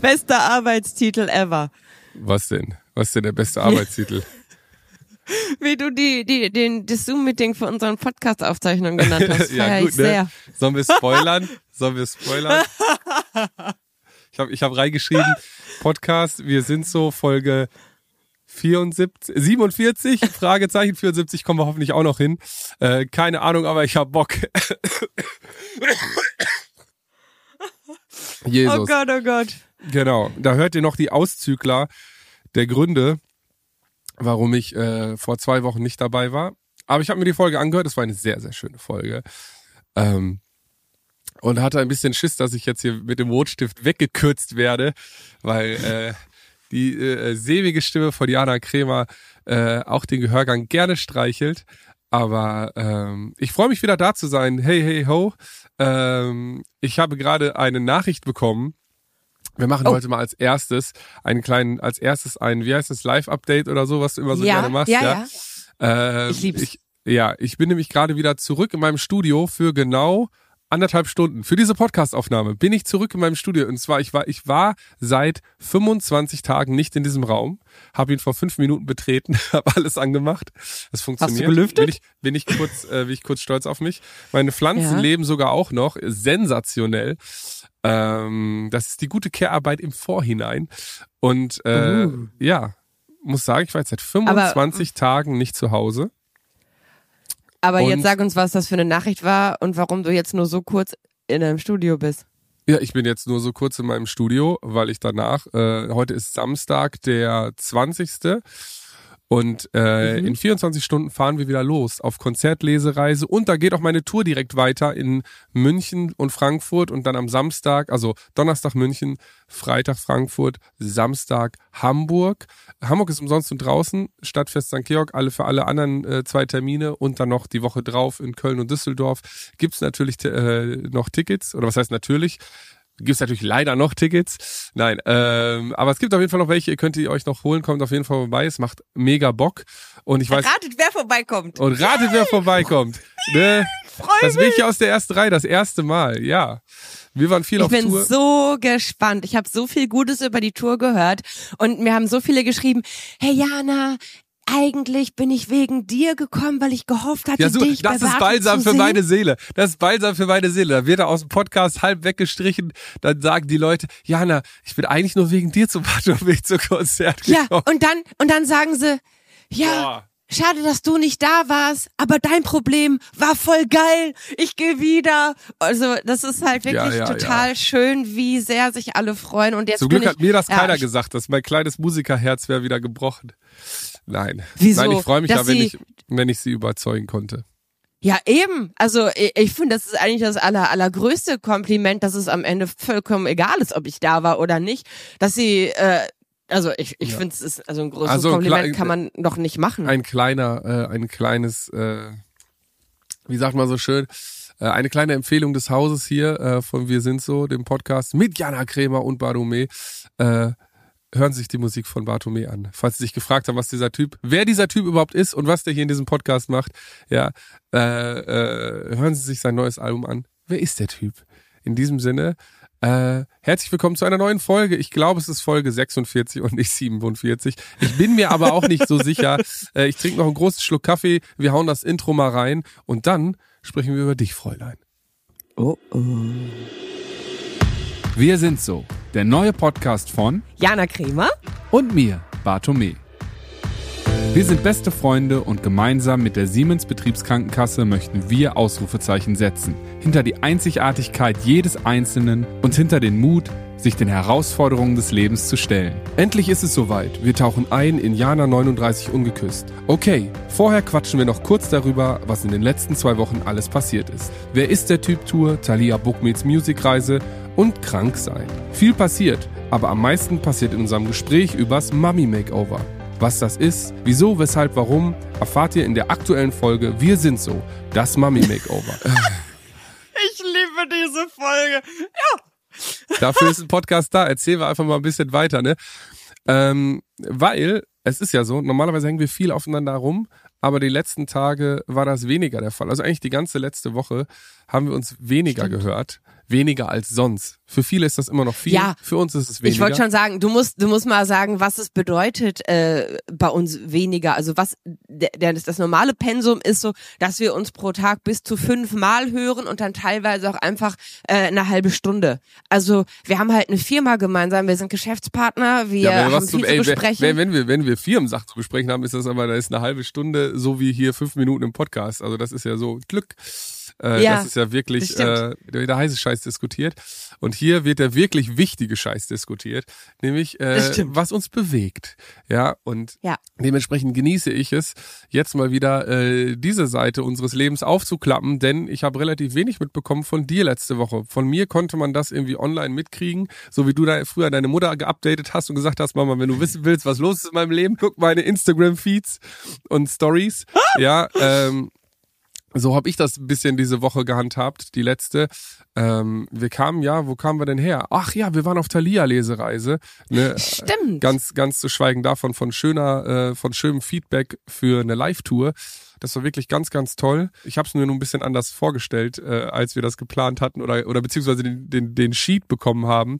Bester Arbeitstitel ever. Was denn? Was ist denn der beste Arbeitstitel? Wie du die, die, den, das Zoom-Meeting für unseren Podcast-Aufzeichnung genannt hast. ja, gut, ich ne? sehr. Sollen wir spoilern? Sollen wir spoilern? Ich habe ich hab reingeschrieben, Podcast, wir sind so, Folge 74, 47, Fragezeichen 74 kommen wir hoffentlich auch noch hin. Äh, keine Ahnung, aber ich hab Bock. Jesus. Oh Gott, oh Gott. Genau, da hört ihr noch die Auszügler der Gründe, warum ich äh, vor zwei Wochen nicht dabei war. Aber ich habe mir die Folge angehört, es war eine sehr, sehr schöne Folge. Ähm, und hatte ein bisschen Schiss, dass ich jetzt hier mit dem Rotstift weggekürzt werde, weil äh, die äh, sämige Stimme von Jana Kremer äh, auch den Gehörgang gerne streichelt. Aber ähm, ich freue mich wieder da zu sein. Hey, hey, ho. Ähm, ich habe gerade eine Nachricht bekommen. Wir machen oh. heute mal als erstes einen kleinen, als erstes ein, wie heißt das, Live-Update oder so, was du immer so ja, gerne machst. Ja, ja. ja. Ähm, ich lieb's. Ich, ja, ich bin nämlich gerade wieder zurück in meinem Studio für genau anderthalb Stunden für diese Podcastaufnahme bin ich zurück in meinem Studio und zwar ich war ich war seit 25 Tagen nicht in diesem Raum, habe ihn vor fünf Minuten betreten, habe alles angemacht. Es funktioniert. Hast du gelüftet? Bin ich, bin ich kurz äh, bin ich kurz stolz auf mich. Meine Pflanzen ja. leben sogar auch noch sensationell. Ähm, das ist die gute Care-Arbeit im Vorhinein und äh, uh. ja muss sagen, ich war jetzt seit 25 Aber, Tagen nicht zu Hause. Aber und jetzt sag uns, was das für eine Nachricht war und warum du jetzt nur so kurz in deinem Studio bist. Ja, ich bin jetzt nur so kurz in meinem Studio, weil ich danach, äh, heute ist Samstag, der 20. Und äh, mhm. in 24 Stunden fahren wir wieder los auf Konzertlesereise. Und da geht auch meine Tour direkt weiter in München und Frankfurt und dann am Samstag, also Donnerstag München, Freitag Frankfurt, Samstag Hamburg. Hamburg ist umsonst und draußen, Stadtfest St. Georg, alle für alle anderen äh, zwei Termine und dann noch die Woche drauf in Köln und Düsseldorf gibt's natürlich äh, noch Tickets. Oder was heißt natürlich? Gibt es natürlich leider noch Tickets. Nein, ähm, aber es gibt auf jeden Fall noch welche. Ihr könnt die euch noch holen. Kommt auf jeden Fall vorbei. Es macht mega Bock. Und ich weiß. Ratet, wer vorbeikommt. Und ratet, wer vorbeikommt. Ne? Das bin ich aus der ersten Reihe, das erste Mal. Ja. Wir waren viel ich auf Tour. Ich bin so gespannt. Ich habe so viel Gutes über die Tour gehört und mir haben so viele geschrieben, hey Jana, eigentlich bin ich wegen dir gekommen, weil ich gehofft hatte, ja, so, dich Das ist balsam für meine Seele. Das ist balsam für meine Seele. Da wird er aus dem Podcast halb weggestrichen. Dann sagen die Leute, Jana, ich bin eigentlich nur wegen dir zum Weg zum Konzert gekommen. Ja, und dann, und dann sagen sie, ja, Boah. Schade, dass du nicht da warst, aber dein Problem war voll geil. Ich gehe wieder. Also, das ist halt wirklich ja, ja, total ja. schön, wie sehr sich alle freuen. Und jetzt Zum Glück ich, hat mir das keiner gesagt, dass mein kleines Musikerherz wäre wieder gebrochen. Nein. Wieso? Nein, ich freue mich da, wenn ich, wenn ich sie überzeugen konnte. Ja, eben. Also ich, ich finde, das ist eigentlich das aller, allergrößte Kompliment, dass es am Ende vollkommen egal ist, ob ich da war oder nicht. Dass sie, äh, also ich, ich ja. finde, es ist also ein großes also, Kompliment kann man noch nicht machen. Ein kleiner, äh, ein kleines, äh, wie sagt man so schön, äh, eine kleine Empfehlung des Hauses hier äh, von Wir sind so, dem Podcast mit Jana Kremer und Barumé. Äh, hören sich die Musik von Bartome an. Falls Sie sich gefragt haben, was dieser Typ, wer dieser Typ überhaupt ist und was der hier in diesem Podcast macht, ja, äh, äh, hören Sie sich sein neues Album an. Wer ist der Typ? In diesem Sinne, äh, herzlich willkommen zu einer neuen Folge. Ich glaube, es ist Folge 46 und nicht 47. Ich bin mir aber auch nicht so sicher. Äh, ich trinke noch einen großen Schluck Kaffee. Wir hauen das Intro mal rein und dann sprechen wir über dich, Fräulein. Oh oh. Wir sind so. Der neue Podcast von Jana Kremer und mir, Bartome. Wir sind beste Freunde und gemeinsam mit der Siemens Betriebskrankenkasse möchten wir Ausrufezeichen setzen. Hinter die Einzigartigkeit jedes Einzelnen und hinter den Mut, sich den Herausforderungen des Lebens zu stellen. Endlich ist es soweit. Wir tauchen ein in Jana 39 ungeküsst. Okay, vorher quatschen wir noch kurz darüber, was in den letzten zwei Wochen alles passiert ist. Wer ist der Typ Tour, Thalia Bookmeets Musikreise und krank sein. Viel passiert, aber am meisten passiert in unserem Gespräch übers Mummy Makeover. Was das ist, wieso, weshalb, warum, erfahrt ihr in der aktuellen Folge Wir sind so, das Mummy Makeover. ich liebe diese Folge. Ja. Dafür ist ein Podcast da. Erzählen wir einfach mal ein bisschen weiter, ne? Ähm, weil es ist ja so, normalerweise hängen wir viel aufeinander rum, aber die letzten Tage war das weniger der Fall. Also eigentlich die ganze letzte Woche haben wir uns weniger Stimmt. gehört weniger als sonst, Für viele ist das immer noch viel. Ja, für uns ist es weniger. Ich wollte schon sagen, du musst, du musst mal sagen, was es bedeutet äh, bei uns weniger. Also was der, das normale Pensum ist so, dass wir uns pro Tag bis zu fünf Mal hören und dann teilweise auch einfach äh, eine halbe Stunde. Also wir haben halt eine Firma gemeinsam, wir sind Geschäftspartner, wir ja, haben viel zu, ey, besprechen. Wenn, wenn wir wenn wir Firmensachen zu besprechen haben, ist das aber da ist eine halbe Stunde so wie hier fünf Minuten im Podcast. Also das ist ja so Glück. Äh, ja, das ist ja wirklich äh, der heiße Scheiß diskutiert. Und hier wird der wirklich wichtige Scheiß diskutiert, nämlich äh, was uns bewegt. Ja, und ja. dementsprechend genieße ich es, jetzt mal wieder äh, diese Seite unseres Lebens aufzuklappen, denn ich habe relativ wenig mitbekommen von dir letzte Woche. Von mir konnte man das irgendwie online mitkriegen, so wie du da früher deine Mutter geupdatet hast und gesagt hast, Mama, wenn du wissen willst, was los ist in meinem Leben, guck meine Instagram-Feeds und Stories. ja, ähm, so habe ich das ein bisschen diese Woche gehandhabt, die letzte. Ähm, wir kamen ja, wo kamen wir denn her? Ach ja, wir waren auf Thalia-Lesereise. Ne? Stimmt. Ganz, ganz zu schweigen davon von schöner, äh, von schönem Feedback für eine Live-Tour. Das war wirklich ganz, ganz toll. Ich habe es mir nur ein bisschen anders vorgestellt, äh, als wir das geplant hatten oder, oder beziehungsweise den, den, den Sheet bekommen haben.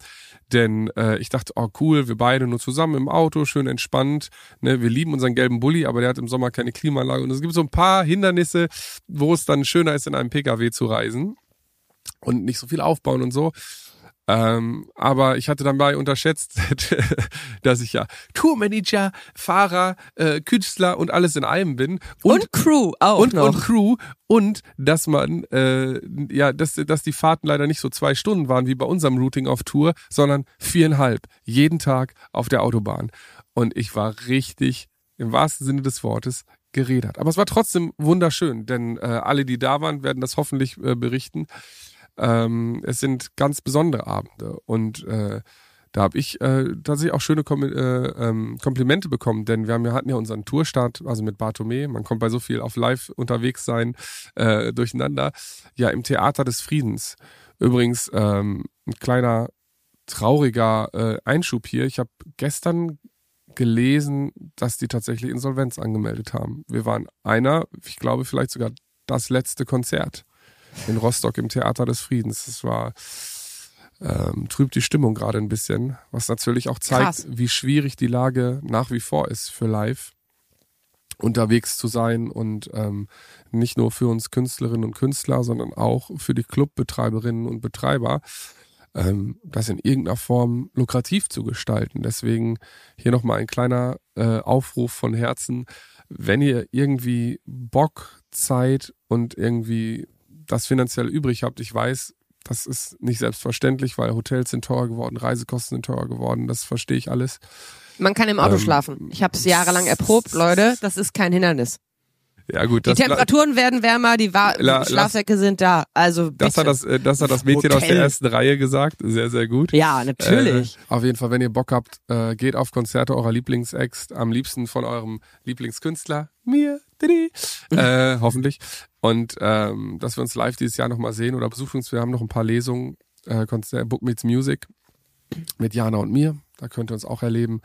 Denn äh, ich dachte, oh cool, wir beide nur zusammen im Auto, schön entspannt. Ne, wir lieben unseren gelben Bulli, aber der hat im Sommer keine Klimaanlage. Und es gibt so ein paar Hindernisse, wo es dann schöner ist, in einem Pkw zu reisen und nicht so viel aufbauen und so. Ähm, aber ich hatte dabei unterschätzt, dass ich ja Tourmanager, Fahrer, äh, Künstler und alles in einem bin. Und, und Crew auch und, noch. Und Crew. Und dass man, äh, ja, dass, dass die Fahrten leider nicht so zwei Stunden waren wie bei unserem Routing auf Tour, sondern viereinhalb. Jeden Tag auf der Autobahn. Und ich war richtig, im wahrsten Sinne des Wortes, geredet. Aber es war trotzdem wunderschön, denn äh, alle, die da waren, werden das hoffentlich äh, berichten. Ähm, es sind ganz besondere Abende und äh, da habe ich äh, tatsächlich auch schöne Kom äh, ähm, Komplimente bekommen, denn wir haben ja, hatten ja unseren Tourstart, also mit Bartome, man kommt bei so viel auf Live unterwegs sein, äh, durcheinander, ja im Theater des Friedens. Übrigens ähm, ein kleiner trauriger äh, Einschub hier. Ich habe gestern gelesen, dass die tatsächlich Insolvenz angemeldet haben. Wir waren einer, ich glaube vielleicht sogar das letzte Konzert in Rostock im Theater des Friedens. Das war ähm, trübt die Stimmung gerade ein bisschen, was natürlich auch zeigt, Krass. wie schwierig die Lage nach wie vor ist für live unterwegs zu sein und ähm, nicht nur für uns Künstlerinnen und Künstler, sondern auch für die Clubbetreiberinnen und Betreiber, ähm, das in irgendeiner Form lukrativ zu gestalten. Deswegen hier nochmal ein kleiner äh, Aufruf von Herzen. Wenn ihr irgendwie Bock, Zeit und irgendwie das finanziell übrig habt. Ich weiß, das ist nicht selbstverständlich, weil Hotels sind teurer geworden, Reisekosten sind teurer geworden, das verstehe ich alles. Man kann im Auto ähm, schlafen. Ich habe es jahrelang erprobt, Leute, das ist kein Hindernis. Ja, gut. Die Temperaturen werden wärmer, die Wa la, Schlafsäcke sind da. Also das hat das, äh, das hat das Mädchen Hotel. aus der ersten Reihe gesagt. Sehr, sehr gut. Ja, natürlich. Äh, auf jeden Fall, wenn ihr Bock habt, äh, geht auf Konzerte eurer Lieblingsex, am liebsten von eurem Lieblingskünstler, mir, didi, äh, hoffentlich. Und ähm, dass wir uns live dieses Jahr nochmal sehen oder besuchen uns. Wir haben noch ein paar Lesungen, äh, Konzert, Book Meets Music mit Jana und mir. Da könnt ihr uns auch erleben.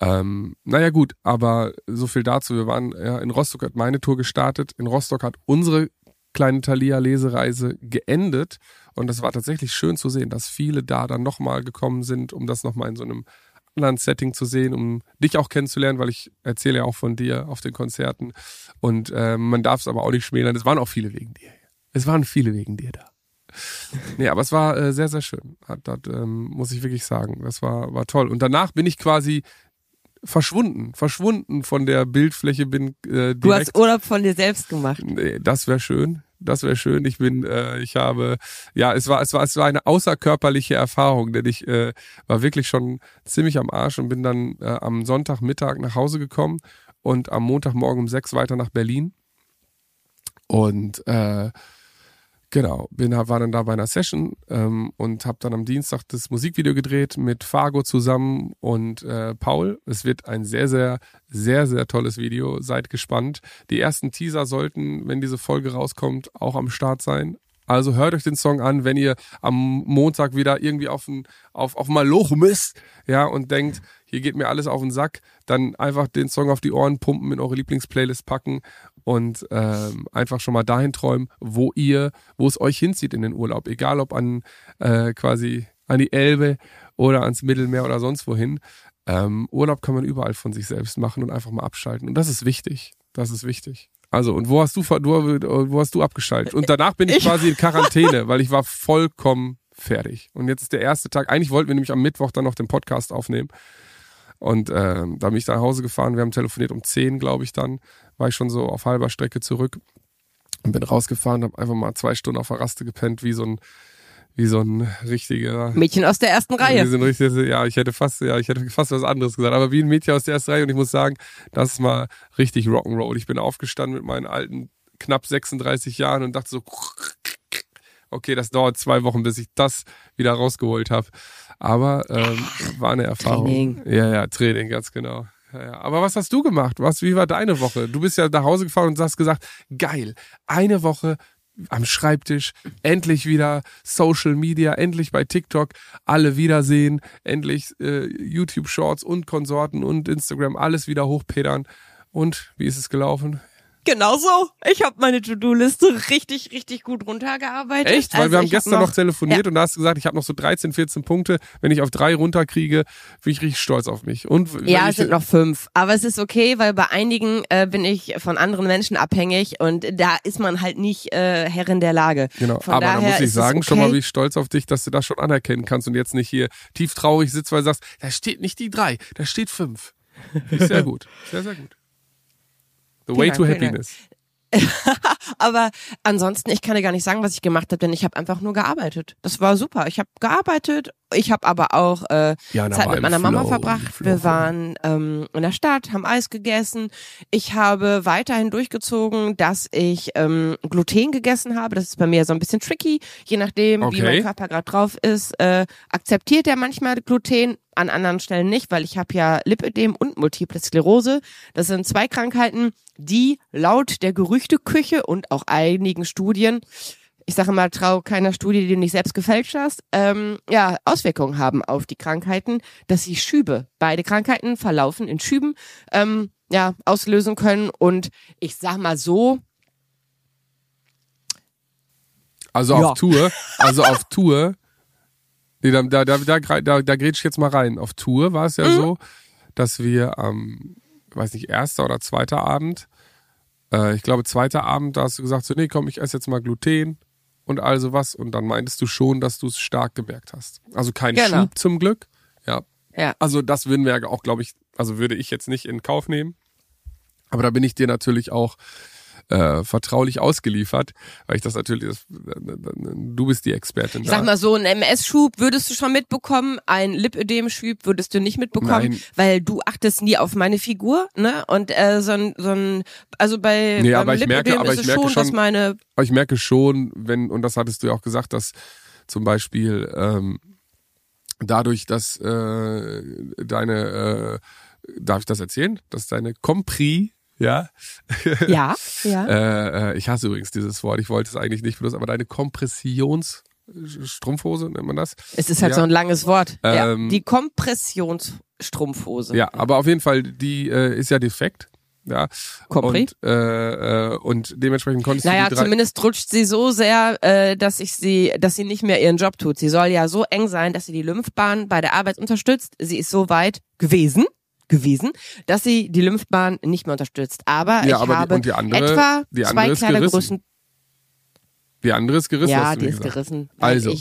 Ähm, naja gut, aber so viel dazu. Wir waren ja, in Rostock hat meine Tour gestartet. In Rostock hat unsere kleine Thalia-Lesereise geendet. Und das war tatsächlich schön zu sehen, dass viele da dann nochmal gekommen sind, um das nochmal in so einem anderen Setting zu sehen, um dich auch kennenzulernen, weil ich erzähle ja auch von dir auf den Konzerten. Und äh, man darf es aber auch nicht schmälern. Es waren auch viele wegen dir. Es waren viele wegen dir da. nee, aber es war äh, sehr, sehr schön. Hat, ähm, muss ich wirklich sagen. Das war, war toll. Und danach bin ich quasi verschwunden, verschwunden von der Bildfläche bin. Äh, du hast Urlaub von dir selbst gemacht. Nee, das wäre schön. Das wäre schön. Ich bin, äh, ich habe, ja, es war, es war, es war eine außerkörperliche Erfahrung, denn ich äh, war wirklich schon ziemlich am Arsch und bin dann äh, am Sonntagmittag nach Hause gekommen und am Montagmorgen um sechs weiter nach Berlin. Und äh, Genau, bin, war dann da bei einer Session ähm, und habe dann am Dienstag das Musikvideo gedreht mit Fargo zusammen und äh, Paul. Es wird ein sehr, sehr, sehr, sehr tolles Video. Seid gespannt. Die ersten Teaser sollten, wenn diese Folge rauskommt, auch am Start sein. Also hört euch den Song an, wenn ihr am Montag wieder irgendwie auf auf auf Maloch misst, ja und denkt, hier geht mir alles auf den Sack, dann einfach den Song auf die Ohren pumpen, in eure Lieblingsplaylist packen und ähm, einfach schon mal dahin träumen, wo ihr, wo es euch hinzieht in den Urlaub. Egal ob an äh, quasi an die Elbe oder ans Mittelmeer oder sonst wohin. Ähm, Urlaub kann man überall von sich selbst machen und einfach mal abschalten. Und das ist wichtig. Das ist wichtig. Also, und wo hast du, wo, wo hast du abgeschaltet? Und danach bin ich, ich quasi in Quarantäne, weil ich war vollkommen fertig. Und jetzt ist der erste Tag. Eigentlich wollten wir nämlich am Mittwoch dann noch den Podcast aufnehmen. Und äh, da bin ich nach Hause gefahren. Wir haben telefoniert um 10, glaube ich, dann. War ich schon so auf halber Strecke zurück und bin rausgefahren, habe einfach mal zwei Stunden auf der Raste gepennt, wie so ein wie so ein richtiger Mädchen aus der ersten Reihe. Wie so ein richtiges, ja, ich hätte fast, ja, ich hätte fast was anderes gesagt, aber wie ein Mädchen aus der ersten Reihe und ich muss sagen, das ist mal richtig Rock'n'Roll. Ich bin aufgestanden mit meinen alten knapp 36 Jahren und dachte so, okay, das dauert zwei Wochen, bis ich das wieder rausgeholt habe. Aber ähm, war eine Erfahrung. Training. Ja, ja, Training, ganz genau. Ja, ja. Aber was hast du gemacht? Was, wie war deine Woche? Du bist ja nach Hause gefahren und hast gesagt, geil, eine Woche am Schreibtisch, endlich wieder Social Media, endlich bei TikTok alle wiedersehen, endlich äh, YouTube Shorts und Konsorten und Instagram alles wieder hochpedern. Und wie ist es gelaufen? Genauso. Ich habe meine To-Do-Liste richtig, richtig gut runtergearbeitet. Echt? Weil also wir haben gestern noch, noch, telefoniert ja. und da hast du gesagt, ich habe noch so 13, 14 Punkte. Wenn ich auf drei runterkriege, bin ich richtig stolz auf mich. Und ja, es sind noch fünf. Aber es ist okay, weil bei einigen äh, bin ich von anderen Menschen abhängig und da ist man halt nicht äh, Herrin der Lage. Genau. Von Aber da muss ich sagen, okay. schon mal wie stolz auf dich, dass du das schon anerkennen kannst und jetzt nicht hier tief traurig sitzt, weil du sagst, da steht nicht die drei, da steht fünf. Sehr gut. Sehr, sehr gut. The way to happiness. aber ansonsten, ich kann dir gar nicht sagen, was ich gemacht habe, denn ich habe einfach nur gearbeitet. Das war super. Ich habe gearbeitet. Ich habe aber auch äh, ja, Zeit mit meiner Flow, Mama verbracht. Flow, Wir waren ähm, in der Stadt, haben Eis gegessen. Ich habe weiterhin durchgezogen, dass ich ähm, Gluten gegessen habe. Das ist bei mir so ein bisschen tricky, je nachdem, okay. wie mein Körper gerade drauf ist. Äh, akzeptiert er manchmal Gluten, an anderen Stellen nicht, weil ich habe ja Lipödem und Multiple Sklerose. Das sind zwei Krankheiten, die laut der Gerüchteküche und auch einigen Studien, ich sage mal, trau keiner Studie, die du nicht selbst gefälscht hast, ähm, ja, Auswirkungen haben auf die Krankheiten, dass sie Schübe, beide Krankheiten verlaufen in Schüben, ähm, ja, auslösen können. Und ich sag mal so, also auf ja. Tour, also auf Tour Nee, da, da, da, da, da, da grätsch ich jetzt mal rein. Auf Tour war es ja mhm. so, dass wir am, weiß nicht, erster oder zweiter Abend, äh, ich glaube, zweiter Abend, da hast du gesagt, so, nee, komm, ich esse jetzt mal Gluten und all sowas. Und dann meintest du schon, dass du es stark gemerkt hast. Also kein genau. Schub zum Glück. Ja. ja. Also das würden wir auch, glaube ich, also würde ich jetzt nicht in Kauf nehmen. Aber da bin ich dir natürlich auch äh, vertraulich ausgeliefert, weil ich das natürlich, das, du bist die Expertin. Ich sag mal so, ein MS-Schub würdest du schon mitbekommen, ein Lipödem-Schub würdest du nicht mitbekommen, Nein. weil du achtest nie auf meine Figur, ne? Und äh, so ein, so ein also bei nee, aber ich merke, aber ich merke schon, schon meine aber ich merke schon, wenn, und das hattest du ja auch gesagt, dass zum Beispiel ähm, dadurch, dass äh, deine äh, darf ich das erzählen, dass deine Compris ja. Ja, ja. äh, ich hasse übrigens dieses Wort. Ich wollte es eigentlich nicht benutzen, aber deine Kompressionsstrumpfhose nennt man das. Es ist halt ja. so ein langes Wort. Ähm, ja. Die Kompressionsstrumpfhose. Ja, aber auf jeden Fall, die äh, ist ja defekt. Ja. Compris? Und, äh, äh, und dementsprechend konntest naja, du die drei zumindest rutscht sie so sehr, äh, dass ich sie, dass sie nicht mehr ihren Job tut. Sie soll ja so eng sein, dass sie die Lymphbahn bei der Arbeit unterstützt. Sie ist so weit gewesen gewesen, dass sie die Lymphbahn nicht mehr unterstützt. Aber ja, ich aber habe die, andere, etwa die zwei Kleidergrößen. Die andere ist gerissen. Ja, die ist gesagt. gerissen. Also.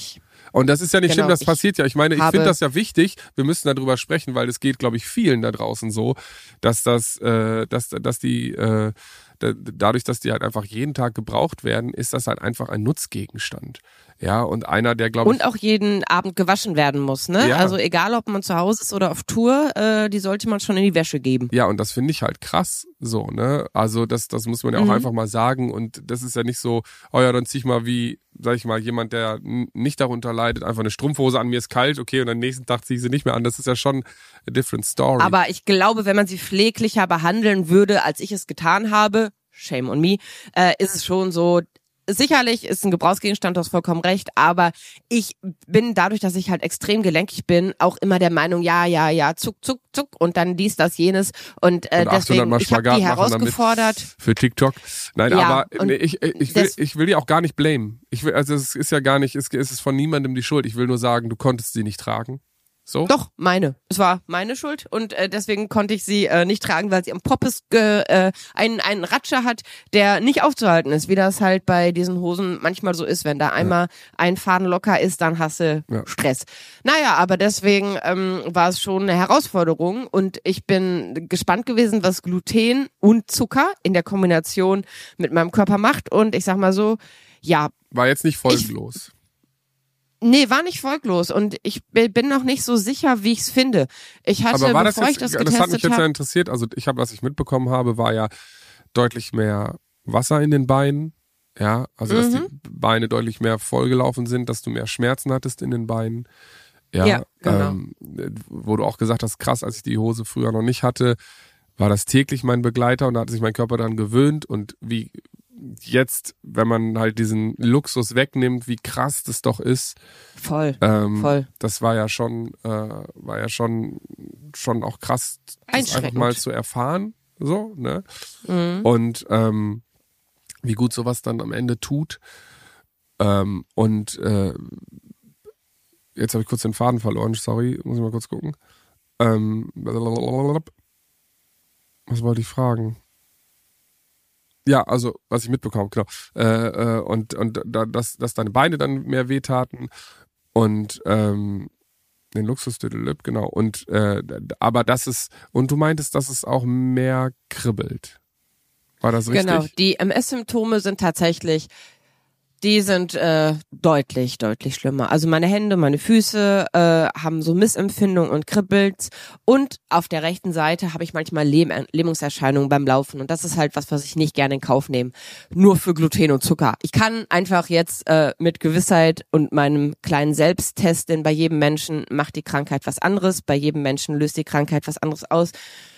und das ist ja nicht genau, schlimm, das passiert ja. Ich meine, ich finde das ja wichtig. Wir müssen darüber sprechen, weil es geht, glaube ich, vielen da draußen so, dass das, äh, dass, dass die äh, dadurch, dass die halt einfach jeden Tag gebraucht werden, ist das halt einfach ein Nutzgegenstand. Ja, und einer, der glaube ich. Und auch jeden Abend gewaschen werden muss, ne? Ja. Also egal, ob man zu Hause ist oder auf Tour, äh, die sollte man schon in die Wäsche geben. Ja, und das finde ich halt krass, so, ne? Also das, das muss man ja auch mhm. einfach mal sagen. Und das ist ja nicht so, oh ja, dann zieh ich mal wie, sag ich mal, jemand, der nicht darunter leidet, einfach eine Strumpfhose an, mir ist kalt, okay, und am nächsten Tag ziehe ich sie nicht mehr an. Das ist ja schon a different story. Aber ich glaube, wenn man sie pfleglicher behandeln würde, als ich es getan habe, shame on me, äh, ist es schon so, sicherlich ist ein Gebrauchsgegenstand, du hast vollkommen recht, aber ich bin dadurch, dass ich halt extrem gelenkig bin, auch immer der Meinung, ja, ja, ja, zuck, zuck, zuck und dann dies, das, jenes und, äh, und deswegen, ich habe die herausgefordert. Für TikTok. Nein, ja, aber nee, ich, ich, will, ich will die auch gar nicht blamen. Ich will, also es ist ja gar nicht, es ist von niemandem die Schuld. Ich will nur sagen, du konntest sie nicht tragen. So? Doch, meine. Es war meine Schuld und äh, deswegen konnte ich sie äh, nicht tragen, weil sie am Poppes ge, äh, einen, einen Ratscher hat, der nicht aufzuhalten ist, wie das halt bei diesen Hosen manchmal so ist. Wenn da einmal ja. ein Faden locker ist, dann hasse ja. Stress. Naja, aber deswegen ähm, war es schon eine Herausforderung und ich bin gespannt gewesen, was Gluten und Zucker in der Kombination mit meinem Körper macht und ich sag mal so, ja. War jetzt nicht folgenlos. Ich, Nee, war nicht folglos und ich bin noch nicht so sicher, wie ich es finde. Ich hatte, Aber war bevor das jetzt, ich das Das hat mich jetzt ja interessiert. Also ich habe, was ich mitbekommen habe, war ja deutlich mehr Wasser in den Beinen. Ja, also dass mhm. die Beine deutlich mehr vollgelaufen sind, dass du mehr Schmerzen hattest in den Beinen. Ja, ja genau. ähm, wo du auch gesagt hast, krass, als ich die Hose früher noch nicht hatte, war das täglich mein Begleiter und da hat sich mein Körper daran gewöhnt und wie jetzt, wenn man halt diesen Luxus wegnimmt, wie krass das doch ist. Voll. Ähm, voll. Das war ja schon, äh, war ja schon, schon auch krass, das einfach mal zu erfahren. So, ne? Mhm. Und ähm, wie gut sowas dann am Ende tut. Ähm, und äh, jetzt habe ich kurz den Faden verloren, sorry, muss ich mal kurz gucken. Ähm, was wollte ich fragen? Ja, also was ich mitbekommen, genau. Äh, äh, und und da, dass, dass deine Beine dann mehr wehtaten und ähm, den Luxus Lip, genau. Und äh, aber das ist und du meintest, dass es auch mehr kribbelt. War das richtig? Genau, die MS-Symptome sind tatsächlich die sind äh, deutlich, deutlich schlimmer. Also meine Hände, meine Füße äh, haben so Missempfindung und kribbelt. Und auf der rechten Seite habe ich manchmal Lähm Lähmungserscheinungen beim Laufen. Und das ist halt was, was ich nicht gerne in Kauf nehme. Nur für Gluten und Zucker. Ich kann einfach jetzt äh, mit Gewissheit und meinem kleinen Selbsttest, denn bei jedem Menschen macht die Krankheit was anderes, bei jedem Menschen löst die Krankheit was anderes aus.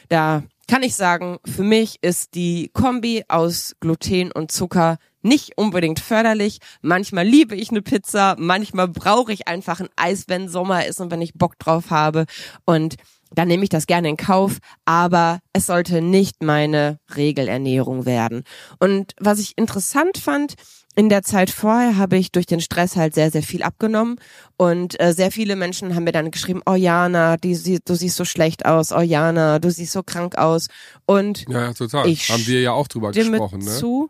Da kann ich sagen, für mich ist die Kombi aus Gluten und Zucker nicht unbedingt förderlich. Manchmal liebe ich eine Pizza, manchmal brauche ich einfach ein Eis, wenn Sommer ist und wenn ich Bock drauf habe. Und dann nehme ich das gerne in Kauf, aber es sollte nicht meine Regelernährung werden. Und was ich interessant fand, in der Zeit vorher habe ich durch den Stress halt sehr, sehr viel abgenommen und äh, sehr viele Menschen haben mir dann geschrieben, oh Jana, die, die, du siehst so schlecht aus, oh Jana, du siehst so krank aus und ja, ja total. Ich haben wir ja auch drüber gesprochen, ne? Zu,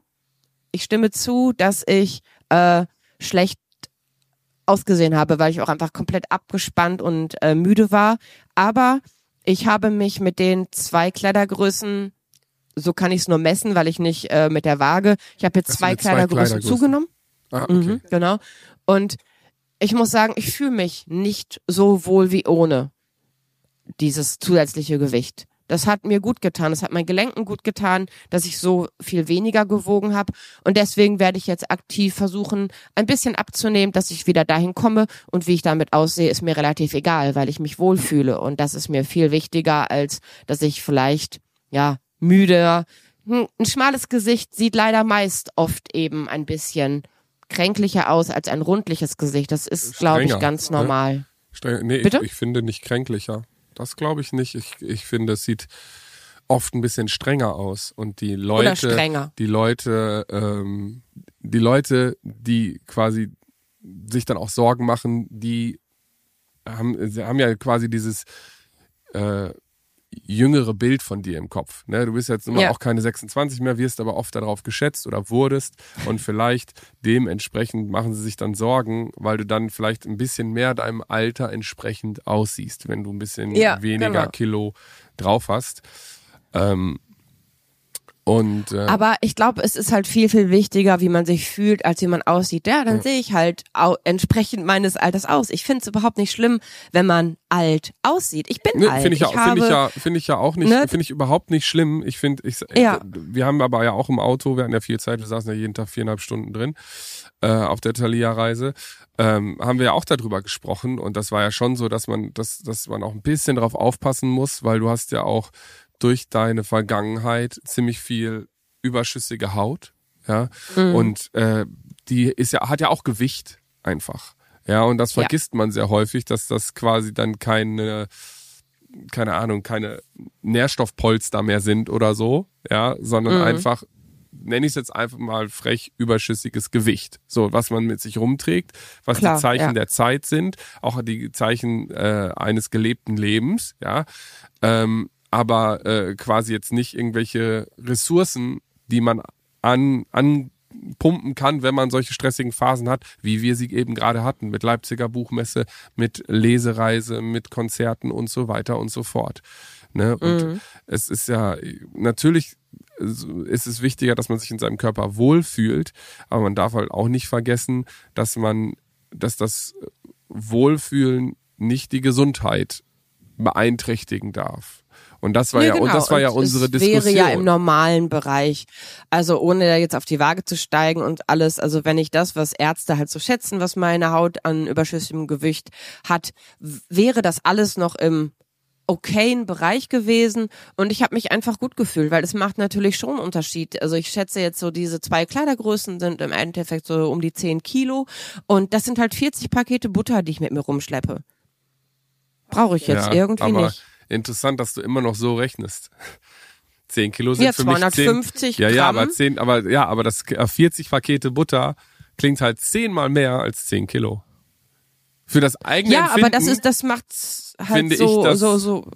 ich stimme zu, dass ich äh, schlecht ausgesehen habe, weil ich auch einfach komplett abgespannt und äh, müde war. Aber ich habe mich mit den zwei Kleidergrößen, so kann ich es nur messen, weil ich nicht äh, mit der Waage, ich habe jetzt zwei, Kleidergrößen, Kleidergrößen zugenommen. Ah, okay. Mhm, genau. Und ich muss sagen, ich fühle mich nicht so wohl wie ohne dieses zusätzliche Gewicht. Das hat mir gut getan. Das hat meinen Gelenken gut getan, dass ich so viel weniger gewogen habe. Und deswegen werde ich jetzt aktiv versuchen, ein bisschen abzunehmen, dass ich wieder dahin komme. Und wie ich damit aussehe, ist mir relativ egal, weil ich mich wohlfühle. Und das ist mir viel wichtiger, als dass ich vielleicht, ja, müde. Hm, ein schmales Gesicht sieht leider meist oft eben ein bisschen kränklicher aus als ein rundliches Gesicht. Das ist, glaube ich, ganz ne? normal. Ne? Nee, Bitte? Ich, ich finde nicht kränklicher. Das glaube ich nicht. Ich, ich finde, es sieht oft ein bisschen strenger aus. Und die Leute, die Leute, ähm, die Leute, die quasi sich dann auch Sorgen machen, die haben, sie haben ja quasi dieses äh, jüngere Bild von dir im Kopf. Ne? Du bist jetzt immer ja. auch keine 26 mehr, wirst aber oft darauf geschätzt oder wurdest und vielleicht dementsprechend machen sie sich dann Sorgen, weil du dann vielleicht ein bisschen mehr deinem Alter entsprechend aussiehst, wenn du ein bisschen ja, weniger genau. Kilo drauf hast. Ähm, und, äh, Aber ich glaube, es ist halt viel, viel wichtiger, wie man sich fühlt, als wie man aussieht. Ja, dann ja. sehe ich halt entsprechend meines Alters aus. Ich finde es überhaupt nicht schlimm, wenn man alt aussieht. Ich bin ne, alt. Finde ich, ja, find ich, ja, find ich ja auch nicht, ne? finde ich überhaupt nicht schlimm. Ich finde, ich, ja. wir haben aber ja auch im Auto, wir hatten ja viel Zeit, wir saßen ja jeden Tag viereinhalb Stunden drin äh, auf der Thalia-Reise, ähm, haben wir ja auch darüber gesprochen und das war ja schon so, dass man, dass, dass man auch ein bisschen darauf aufpassen muss, weil du hast ja auch durch deine Vergangenheit ziemlich viel überschüssige Haut. Ja. Mhm. Und äh, die ist ja, hat ja auch Gewicht einfach. Ja, und das vergisst ja. man sehr häufig, dass das quasi dann keine, keine Ahnung, keine Nährstoffpolster mehr sind oder so, ja, sondern mhm. einfach nenne ich es jetzt einfach mal frech, überschüssiges Gewicht. So, was man mit sich rumträgt, was Klar, die Zeichen ja. der Zeit sind, auch die Zeichen äh, eines gelebten Lebens, ja. Ähm, aber äh, quasi jetzt nicht irgendwelche Ressourcen, die man an, anpumpen kann, wenn man solche stressigen Phasen hat, wie wir sie eben gerade hatten, mit Leipziger Buchmesse, mit Lesereise, mit Konzerten und so weiter und so fort. Ne? Und mhm. es ist ja natürlich ist es wichtiger, dass man sich in seinem Körper wohlfühlt, aber man darf halt auch nicht vergessen, dass man, dass das Wohlfühlen nicht die Gesundheit beeinträchtigen darf. Und das war nee, ja, genau. und das war ja unsere es Diskussion. wäre ja im normalen Bereich. Also ohne da jetzt auf die Waage zu steigen und alles. Also wenn ich das, was Ärzte halt so schätzen, was meine Haut an überschüssigem Gewicht hat, wäre das alles noch im okayen Bereich gewesen und ich habe mich einfach gut gefühlt, weil es macht natürlich schon einen Unterschied. Also ich schätze jetzt so diese zwei Kleidergrößen sind im Endeffekt so um die 10 Kilo und das sind halt 40 Pakete Butter, die ich mit mir rumschleppe. Brauche ich jetzt ja, irgendwie nicht. Interessant, dass du immer noch so rechnest. 10 Kilo sind ja, für 250 mich 10, ja, ja, aber 10, aber ja, aber das 40 äh, Pakete Butter klingt halt zehnmal mehr als 10 Kilo. Für das eigene Ja, Empfinden, aber das ist, das macht's halt so, das, so, so.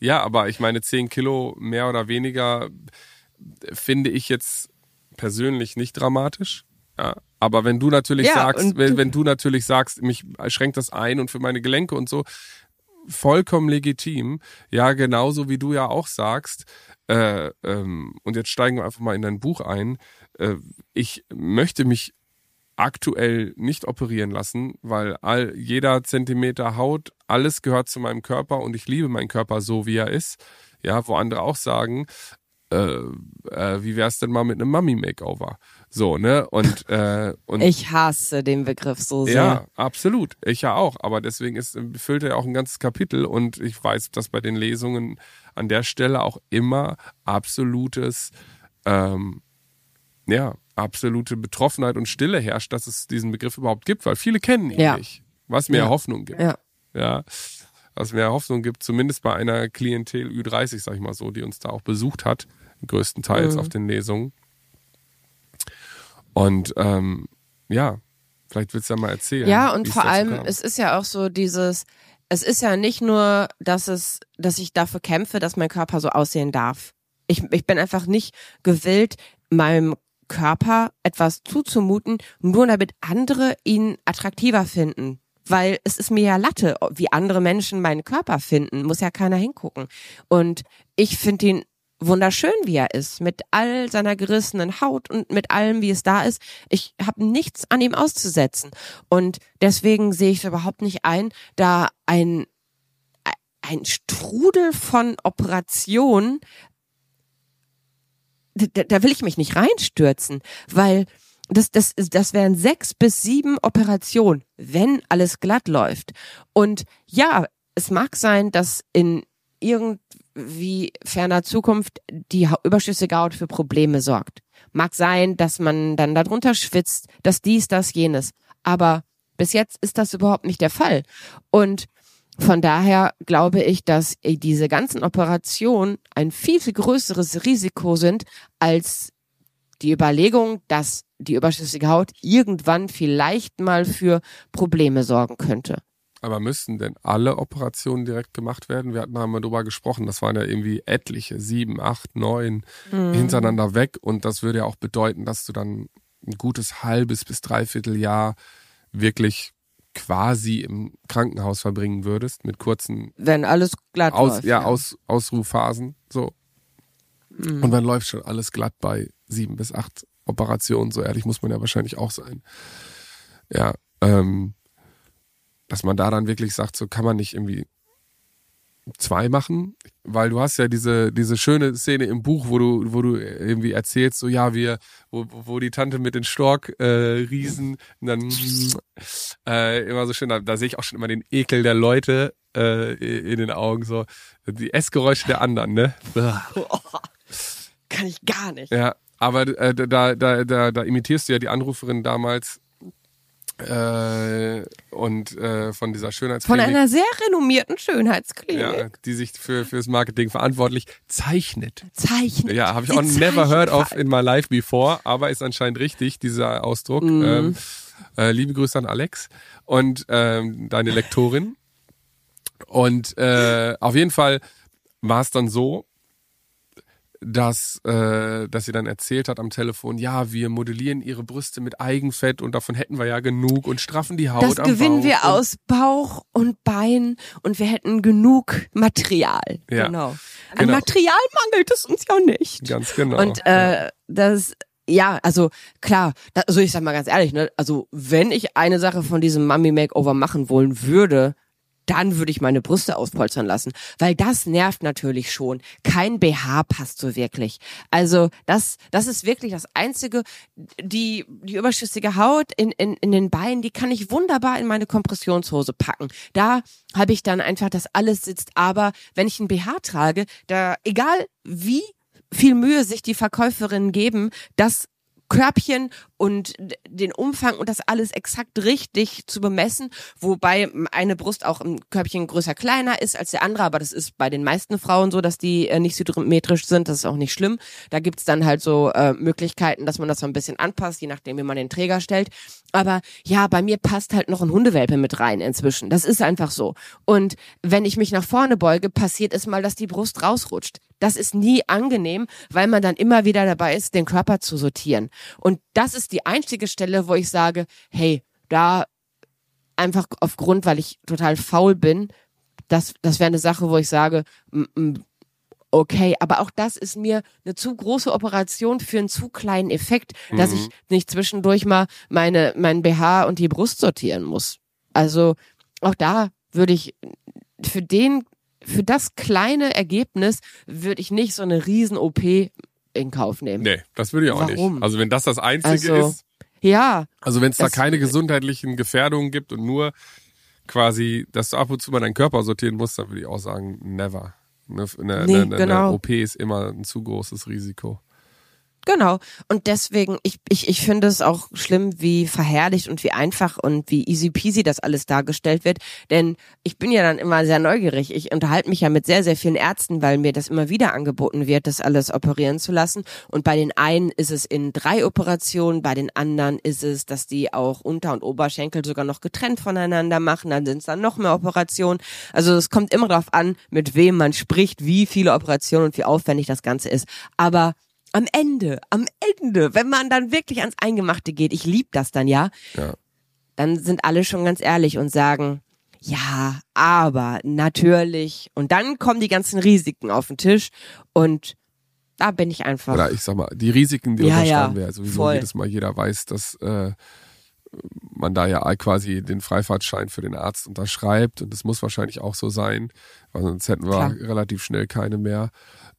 Ja, aber ich meine, 10 Kilo mehr oder weniger finde ich jetzt persönlich nicht dramatisch. Ja, aber wenn du natürlich ja, sagst, wenn, wenn du natürlich sagst, mich schränkt das ein und für meine Gelenke und so, vollkommen legitim. Ja, genauso wie du ja auch sagst. Äh, ähm, und jetzt steigen wir einfach mal in dein Buch ein. Äh, ich möchte mich aktuell nicht operieren lassen, weil all, jeder Zentimeter Haut, alles gehört zu meinem Körper und ich liebe meinen Körper so, wie er ist. Ja, wo andere auch sagen, äh, äh, wie wär's denn mal mit einem Mummy-Makeover? So, ne? Und, äh, und ich hasse den Begriff so sehr. Ja, absolut. Ich ja auch. Aber deswegen ist, füllt er ja auch ein ganzes Kapitel und ich weiß, dass bei den Lesungen an der Stelle auch immer absolutes ähm, ja, absolute Betroffenheit und Stille herrscht, dass es diesen Begriff überhaupt gibt, weil viele kennen ihn ja. nicht. Was mir ja. Hoffnung gibt. Ja. ja. Was mir Hoffnung gibt, zumindest bei einer Klientel Ü30, sag ich mal so, die uns da auch besucht hat, größtenteils mhm. auf den Lesungen. Und ähm, ja, vielleicht willst du ja mal erzählen. Ja, und vor allem, kam. es ist ja auch so dieses, es ist ja nicht nur, dass es, dass ich dafür kämpfe, dass mein Körper so aussehen darf. Ich, ich bin einfach nicht gewillt, meinem Körper etwas zuzumuten, nur damit andere ihn attraktiver finden. Weil es ist mir ja Latte, wie andere Menschen meinen Körper finden, muss ja keiner hingucken. Und ich finde ihn wunderschön, wie er ist, mit all seiner gerissenen Haut und mit allem, wie es da ist. Ich habe nichts an ihm auszusetzen. Und deswegen sehe ich es überhaupt nicht ein, da ein, ein Strudel von Operationen da, da will ich mich nicht reinstürzen, weil das, das, das wären sechs bis sieben Operationen, wenn alles glatt läuft. Und ja, es mag sein, dass in irgendwie ferner Zukunft die überschüssige Haut für Probleme sorgt. Mag sein, dass man dann darunter schwitzt, dass dies, das, jenes. Aber bis jetzt ist das überhaupt nicht der Fall. Und von daher glaube ich, dass diese ganzen Operationen ein viel, viel größeres Risiko sind als die Überlegung, dass die überschüssige Haut irgendwann vielleicht mal für Probleme sorgen könnte. Aber müssten denn alle Operationen direkt gemacht werden? Wir hatten mal darüber gesprochen, das waren ja irgendwie etliche, sieben, acht, neun mhm. hintereinander weg. Und das würde ja auch bedeuten, dass du dann ein gutes halbes bis dreiviertel Jahr wirklich quasi im Krankenhaus verbringen würdest, mit kurzen Wenn alles glatt aus, läuft. Ja, ja. Aus, Ausruhphasen. So. Mhm. Und dann läuft schon alles glatt bei sieben bis acht Operationen, so ehrlich muss man ja wahrscheinlich auch sein. Ja, ähm, dass man da dann wirklich sagt, so kann man nicht irgendwie zwei machen, weil du hast ja diese diese schöne Szene im Buch, wo du wo du irgendwie erzählst, so ja wir wo, wo die Tante mit den Stork äh, Riesen dann äh, immer so schön, da, da sehe ich auch schon immer den Ekel der Leute äh, in den Augen so die Essgeräusche der anderen, ne? Kann ich gar nicht. Ja, aber äh, da, da, da, da imitierst du ja die Anruferin damals äh, und äh, von dieser Schönheitsklinik. Von einer sehr renommierten Schönheitsklinik. Ja, die sich für fürs Marketing verantwortlich zeichnet. Zeichnet. Ja, habe ich auch never heard of in my life before, aber ist anscheinend richtig, dieser Ausdruck. Mhm. Ähm, äh, liebe Grüße an Alex und ähm, deine Lektorin. Und äh, auf jeden Fall war es dann so, dass, äh, dass sie dann erzählt hat am Telefon, ja, wir modellieren ihre Brüste mit Eigenfett und davon hätten wir ja genug und straffen die Haut das am gewinnen wir aus Bauch und Bein und wir hätten genug Material. Ja. Genau. An genau. Material mangelt es uns ja nicht. Ganz genau. Und äh, das ja, also klar, da, also ich sag mal ganz ehrlich, ne, also wenn ich eine Sache von diesem Mummy Makeover machen wollen würde, dann würde ich meine Brüste auspolstern lassen, weil das nervt natürlich schon. Kein BH passt so wirklich. Also das, das ist wirklich das einzige. Die die überschüssige Haut in, in, in den Beinen, die kann ich wunderbar in meine Kompressionshose packen. Da habe ich dann einfach, dass alles sitzt. Aber wenn ich ein BH trage, da egal wie viel Mühe sich die Verkäuferinnen geben, das Körbchen und den Umfang und das alles exakt richtig zu bemessen, wobei eine Brust auch im Körbchen größer kleiner ist als der andere, aber das ist bei den meisten Frauen so, dass die äh, nicht symmetrisch sind, das ist auch nicht schlimm. Da gibt's dann halt so äh, Möglichkeiten, dass man das so ein bisschen anpasst, je nachdem, wie man den Träger stellt. Aber ja, bei mir passt halt noch ein Hundewelpe mit rein inzwischen. Das ist einfach so. Und wenn ich mich nach vorne beuge, passiert es mal, dass die Brust rausrutscht. Das ist nie angenehm, weil man dann immer wieder dabei ist, den Körper zu sortieren. Und das ist die einzige Stelle, wo ich sage, hey, da einfach aufgrund, weil ich total faul bin, das, das wäre eine Sache, wo ich sage, okay, aber auch das ist mir eine zu große Operation für einen zu kleinen Effekt, mhm. dass ich mhm. nicht zwischendurch mal meine, mein BH und die Brust sortieren muss. Also auch da würde ich für den, für das kleine Ergebnis würde ich nicht so eine riesen OP in Kauf nehmen. Nee, das würde ich auch Warum? nicht. Also wenn das das Einzige also, ist. Ja. Also wenn es da keine gesundheitlichen Gefährdungen gibt und nur quasi, dass du ab und zu mal deinen Körper sortieren musst, dann würde ich auch sagen, never. Eine, eine, nee, eine, genau. eine OP ist immer ein zu großes Risiko. Genau. Und deswegen, ich, ich, ich finde es auch schlimm, wie verherrlicht und wie einfach und wie easy peasy das alles dargestellt wird. Denn ich bin ja dann immer sehr neugierig. Ich unterhalte mich ja mit sehr, sehr vielen Ärzten, weil mir das immer wieder angeboten wird, das alles operieren zu lassen. Und bei den einen ist es in drei Operationen, bei den anderen ist es, dass die auch Unter- und Oberschenkel sogar noch getrennt voneinander machen. Dann sind es dann noch mehr Operationen. Also es kommt immer darauf an, mit wem man spricht, wie viele Operationen und wie aufwendig das Ganze ist. Aber am Ende, am Ende, wenn man dann wirklich ans Eingemachte geht, ich lieb das dann ja, ja, dann sind alle schon ganz ehrlich und sagen, ja, aber natürlich. Und dann kommen die ganzen Risiken auf den Tisch und da bin ich einfach. Oder ich sag mal, die Risiken, die ja, unterschreiben ja, wir sowieso voll. jedes Mal. Jeder weiß, dass äh, man da ja quasi den Freifahrtschein für den Arzt unterschreibt und das muss wahrscheinlich auch so sein, weil sonst hätten wir Klar. relativ schnell keine mehr.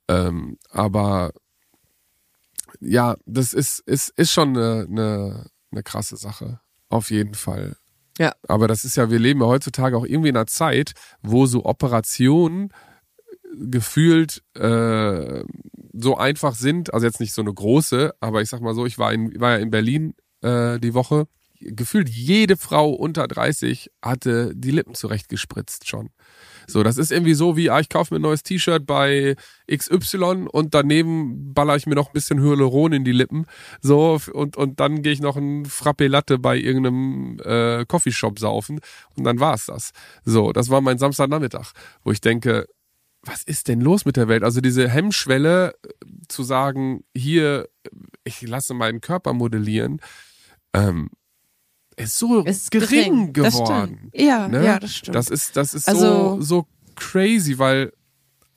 Ähm, aber ja, das ist, ist, ist schon eine, eine, eine krasse Sache. Auf jeden Fall. Ja. Aber das ist ja, wir leben ja heutzutage auch irgendwie in einer Zeit, wo so Operationen gefühlt äh, so einfach sind, also jetzt nicht so eine große, aber ich sag mal so, ich war, in, war ja in Berlin äh, die Woche. Gefühlt jede Frau unter 30 hatte die Lippen zurechtgespritzt schon. So, das ist irgendwie so wie, ah, ich kaufe mir ein neues T-Shirt bei XY und daneben baller ich mir noch ein bisschen Hyaluron in die Lippen. So, und, und dann gehe ich noch ein Frappe Latte bei irgendeinem äh, Coffeeshop saufen und dann war's das. So, das war mein Samstagnachmittag, wo ich denke, was ist denn los mit der Welt? Also diese Hemmschwelle äh, zu sagen, hier, ich lasse meinen Körper modellieren, ähm, ist so ist gering, gering geworden. Ja, ne? ja, das stimmt. Das ist, das ist also, so, so crazy, weil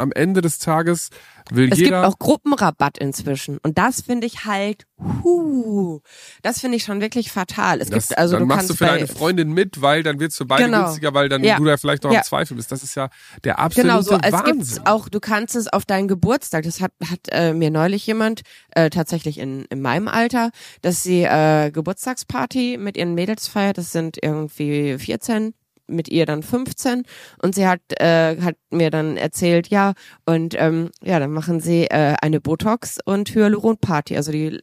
am Ende des Tages will es jeder. Es gibt auch Gruppenrabatt inzwischen. Und das finde ich halt, huh, das finde ich schon wirklich fatal. Es das, gibt also dann du machst du für deine Freundin mit, weil dann wird's für beide genau. günstiger, weil dann ja. du da vielleicht noch ja. im Zweifel bist. Das ist ja der absolute genau so. Es Wahnsinn. gibt auch, du kannst es auf deinen Geburtstag. Das hat, hat äh, mir neulich jemand, äh, tatsächlich in, in meinem Alter, dass sie äh, Geburtstagsparty mit ihren Mädels feiert. Das sind irgendwie 14 mit ihr dann 15 und sie hat, äh, hat mir dann erzählt, ja, und ähm, ja, dann machen sie äh, eine Botox und Hyaluron-Party. Also die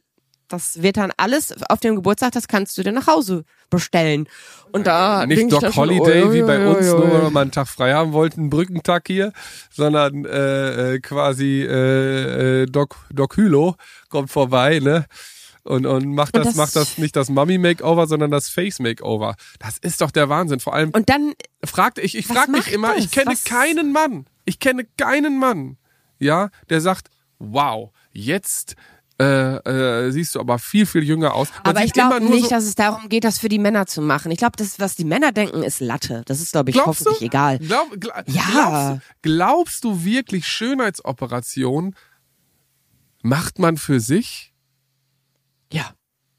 das wird dann alles auf dem Geburtstag, das kannst du dir nach Hause bestellen. Und da nicht Doc Holiday schon, oh, wie bei uns, oh, oh, nur weil wir mal einen Tag frei haben wollten, einen Brückentag hier, sondern äh, äh, quasi äh, äh, Doc Doc Hylo kommt vorbei, ne? Und, und macht das, und das macht das nicht das Mummy Makeover, sondern das Face Makeover. Das ist doch der Wahnsinn. Vor allem. Und dann fragte ich, ich frag mich immer, das? ich kenne was? keinen Mann, ich kenne keinen Mann, ja, der sagt, wow, jetzt äh, äh, siehst du aber viel, viel jünger aus. Man aber ich glaube nicht, so dass es darum geht, das für die Männer zu machen. Ich glaube, das, was die Männer denken, ist Latte. Das ist, glaube ich, glaubst hoffentlich du? egal. Glaub, glaub, ja. Glaubst, glaubst du wirklich, Schönheitsoperationen macht man für sich? Ja.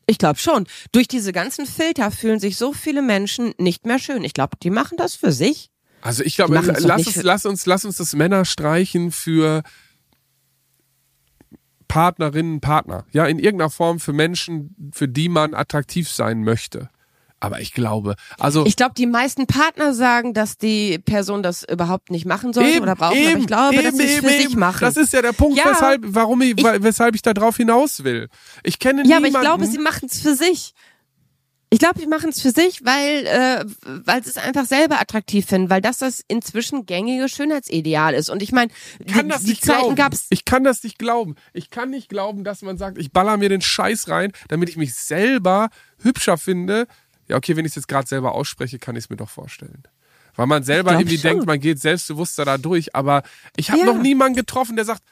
Ich glaube schon. Durch diese ganzen Filter fühlen sich so viele Menschen nicht mehr schön. Ich glaube, die machen das für sich. Also ich glaube, lass uns, lass uns, lass uns das Männer streichen für Partnerinnen, Partner. Ja, in irgendeiner Form für Menschen, für die man attraktiv sein möchte. Aber ich glaube, also. Ich glaube, die meisten Partner sagen, dass die Person das überhaupt nicht machen sollte eben, oder brauchen. Eben, aber ich glaube, eben, dass sie es für sich machen. Das ist ja der Punkt, ja, weshalb, warum ich, ich, weshalb ich da drauf hinaus will. Ich kenne ja, niemanden. Ja, aber ich glaube, sie machen es für sich. Ich glaube, die machen es für sich, weil äh, weil sie es einfach selber attraktiv finden, weil das das inzwischen gängige Schönheitsideal ist. Und ich meine, die, die Zeiten glauben. gab's. Ich kann das nicht glauben. Ich kann nicht glauben, dass man sagt, ich baller mir den Scheiß rein, damit ich mich selber hübscher finde. Ja, okay, wenn ich es jetzt gerade selber ausspreche, kann ich es mir doch vorstellen. Weil man selber irgendwie schon. denkt, man geht selbstbewusster da durch. Aber ich habe ja. noch niemanden getroffen, der sagt,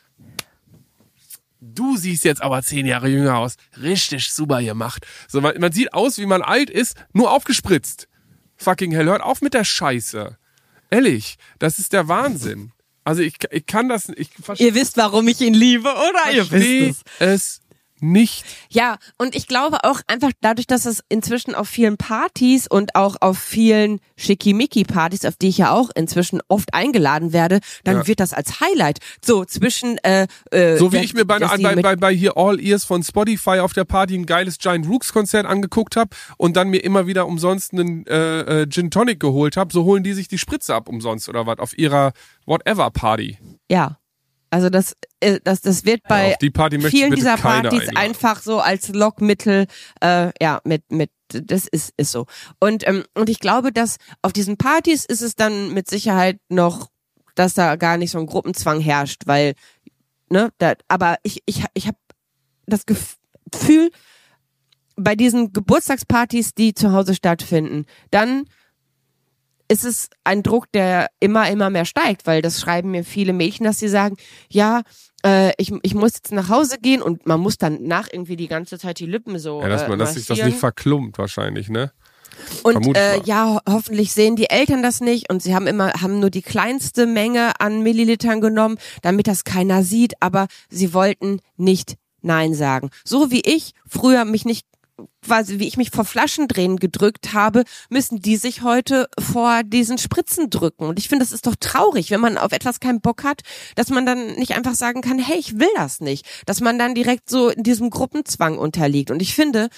du siehst jetzt aber zehn Jahre jünger aus. Richtig super gemacht. So, man, man sieht aus, wie man alt ist, nur aufgespritzt. Fucking hell, hört auf mit der Scheiße. Ehrlich, das ist der Wahnsinn. Also ich, ich kann das, ich Ihr wisst, warum ich ihn liebe, oder? Ihr wisst es. es nicht. Ja, und ich glaube auch einfach dadurch, dass es inzwischen auf vielen Partys und auch auf vielen Schickimicki-Partys, auf die ich ja auch inzwischen oft eingeladen werde, dann ja. wird das als Highlight so zwischen äh, äh so wie ich mir bei, bei, bei, bei hier All Ears von Spotify auf der Party ein geiles Giant Rooks Konzert angeguckt habe und dann mir immer wieder umsonst einen äh, äh, Gin Tonic geholt habe, so holen die sich die Spritze ab umsonst oder was auf ihrer whatever Party. Ja. Also das, äh, das, das wird bei ja, vielen dieser Partys einladen. einfach so als Lockmittel, äh, ja, mit, mit, das ist, ist so. Und, ähm, und ich glaube, dass auf diesen Partys ist es dann mit Sicherheit noch, dass da gar nicht so ein Gruppenzwang herrscht, weil, ne, da, aber ich, ich, ich habe das Gefühl, bei diesen Geburtstagspartys, die zu Hause stattfinden, dann ist es ein Druck, der immer, immer mehr steigt, weil das schreiben mir viele Mädchen, dass sie sagen, ja, äh, ich, ich muss jetzt nach Hause gehen und man muss dann nach irgendwie die ganze Zeit die Lippen so. Ja, dass man, äh, dass sich das nicht verklumpt wahrscheinlich, ne? Und äh, ja, ho hoffentlich sehen die Eltern das nicht und sie haben immer haben nur die kleinste Menge an Millilitern genommen, damit das keiner sieht, aber sie wollten nicht Nein sagen. So wie ich früher mich nicht quasi wie ich mich vor Flaschendrehen gedrückt habe, müssen die sich heute vor diesen Spritzen drücken. Und ich finde, das ist doch traurig, wenn man auf etwas keinen Bock hat, dass man dann nicht einfach sagen kann, hey, ich will das nicht. Dass man dann direkt so in diesem Gruppenzwang unterliegt. Und ich finde,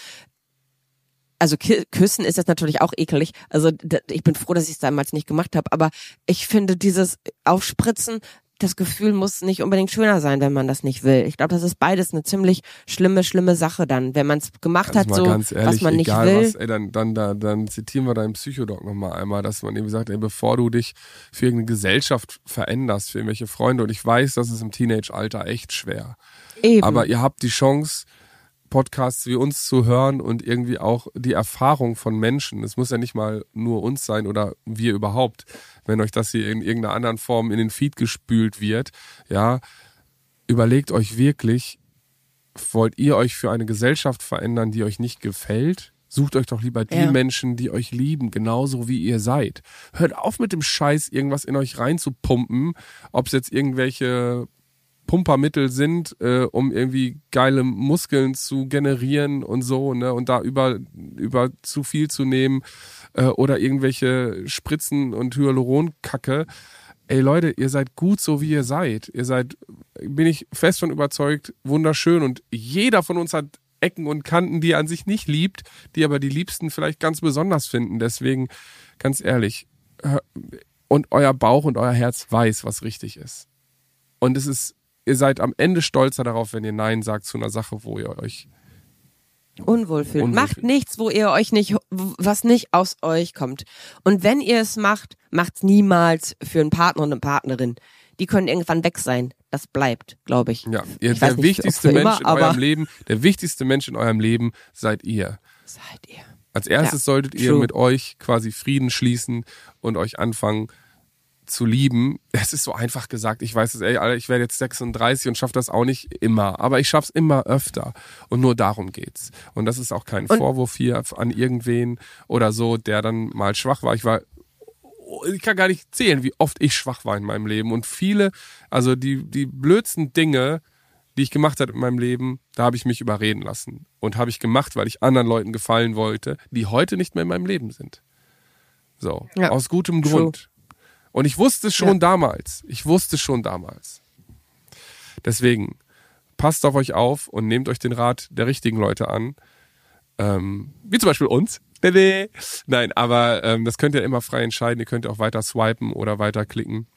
also küssen ist jetzt natürlich auch ekelig. Also ich bin froh, dass ich es damals nicht gemacht habe. Aber ich finde dieses Aufspritzen, das Gefühl muss nicht unbedingt schöner sein, wenn man das nicht will. Ich glaube, das ist beides eine ziemlich schlimme, schlimme Sache dann, wenn man es gemacht also hat, so ehrlich, was man nicht will. Was, ey, dann, dann, dann, dann zitieren wir deinen Psychodoc nochmal einmal, dass man eben sagt, ey, bevor du dich für irgendeine Gesellschaft veränderst, für irgendwelche Freunde, und ich weiß, das ist im Teenage-Alter echt schwer. Eben. Aber ihr habt die Chance, Podcasts wie uns zu hören und irgendwie auch die Erfahrung von Menschen. Es muss ja nicht mal nur uns sein oder wir überhaupt, wenn euch das hier in irgendeiner anderen Form in den Feed gespült wird. Ja, überlegt euch wirklich, wollt ihr euch für eine Gesellschaft verändern, die euch nicht gefällt? Sucht euch doch lieber die ja. Menschen, die euch lieben, genauso wie ihr seid. Hört auf mit dem Scheiß, irgendwas in euch reinzupumpen, ob es jetzt irgendwelche Pumpermittel sind, äh, um irgendwie geile Muskeln zu generieren und so, ne? Und da über, über zu viel zu nehmen äh, oder irgendwelche Spritzen und Hyaluronkacke. Ey Leute, ihr seid gut so wie ihr seid. Ihr seid, bin ich fest von überzeugt, wunderschön und jeder von uns hat Ecken und Kanten, die er an sich nicht liebt, die aber die Liebsten vielleicht ganz besonders finden. Deswegen, ganz ehrlich, und euer Bauch und euer Herz weiß, was richtig ist. Und es ist, ihr seid am Ende stolzer darauf, wenn ihr Nein sagt zu einer Sache, wo ihr euch unwohl fühlt. Unwohl macht nichts, wo ihr euch nicht, was nicht aus euch kommt. Und wenn ihr es macht, macht's niemals für einen Partner und eine Partnerin. Die können irgendwann weg sein. Das bleibt, glaube ich. Ja, ihr, der nicht, wichtigste Mensch immer, in eurem Leben, der wichtigste Mensch in eurem Leben seid ihr. Seid ihr. Als erstes ja, solltet ihr true. mit euch quasi Frieden schließen und euch anfangen zu lieben. Es ist so einfach gesagt. Ich weiß es, ey, ich werde jetzt 36 und schaffe das auch nicht immer, aber ich schaffe es immer öfter. Und nur darum geht's. Und das ist auch kein und Vorwurf hier an irgendwen oder so, der dann mal schwach war. Ich war ich kann gar nicht zählen, wie oft ich schwach war in meinem Leben. Und viele, also die, die blödsten Dinge, die ich gemacht habe in meinem Leben, da habe ich mich überreden lassen. Und habe ich gemacht, weil ich anderen Leuten gefallen wollte, die heute nicht mehr in meinem Leben sind. So, ja, aus gutem Grund. Und ich wusste es schon ja. damals. Ich wusste es schon damals. Deswegen, passt auf euch auf und nehmt euch den Rat der richtigen Leute an. Ähm, wie zum Beispiel uns. Nein, aber ähm, das könnt ihr immer frei entscheiden. Ihr könnt auch weiter swipen oder weiter klicken.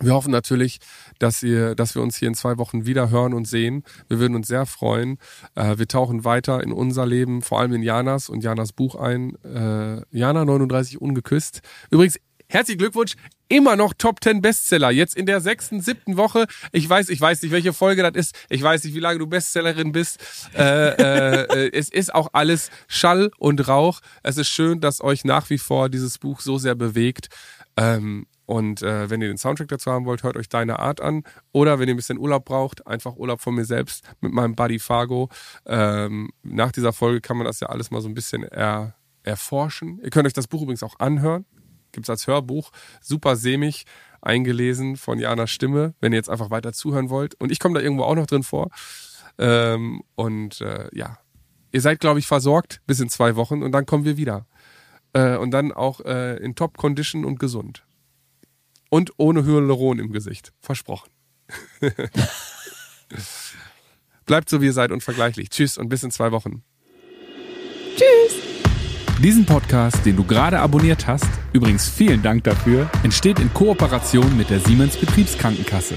Wir hoffen natürlich, dass ihr, dass wir uns hier in zwei Wochen wieder hören und sehen. Wir würden uns sehr freuen. Äh, wir tauchen weiter in unser Leben, vor allem in Janas und Janas Buch ein. Äh, Jana 39 ungeküsst. Übrigens, herzlichen Glückwunsch immer noch Top 10 Bestseller. Jetzt in der sechsten, siebten Woche. Ich weiß, ich weiß nicht, welche Folge das ist. Ich weiß nicht, wie lange du Bestsellerin bist. Äh, äh, äh, es ist auch alles Schall und Rauch. Es ist schön, dass euch nach wie vor dieses Buch so sehr bewegt. Ähm, und äh, wenn ihr den Soundtrack dazu haben wollt, hört euch deine Art an. Oder wenn ihr ein bisschen Urlaub braucht, einfach Urlaub von mir selbst mit meinem Buddy Fargo. Ähm, nach dieser Folge kann man das ja alles mal so ein bisschen er, erforschen. Ihr könnt euch das Buch übrigens auch anhören gibt es als Hörbuch, super sämig eingelesen von Janas Stimme, wenn ihr jetzt einfach weiter zuhören wollt. Und ich komme da irgendwo auch noch drin vor. Ähm, und äh, ja, ihr seid, glaube ich, versorgt bis in zwei Wochen und dann kommen wir wieder. Äh, und dann auch äh, in Top-Condition und gesund. Und ohne Hyaluron im Gesicht. Versprochen. Bleibt so, wie ihr seid und vergleichlich. Tschüss und bis in zwei Wochen. Tschüss. Diesen Podcast, den du gerade abonniert hast, übrigens vielen Dank dafür, entsteht in Kooperation mit der Siemens Betriebskrankenkasse.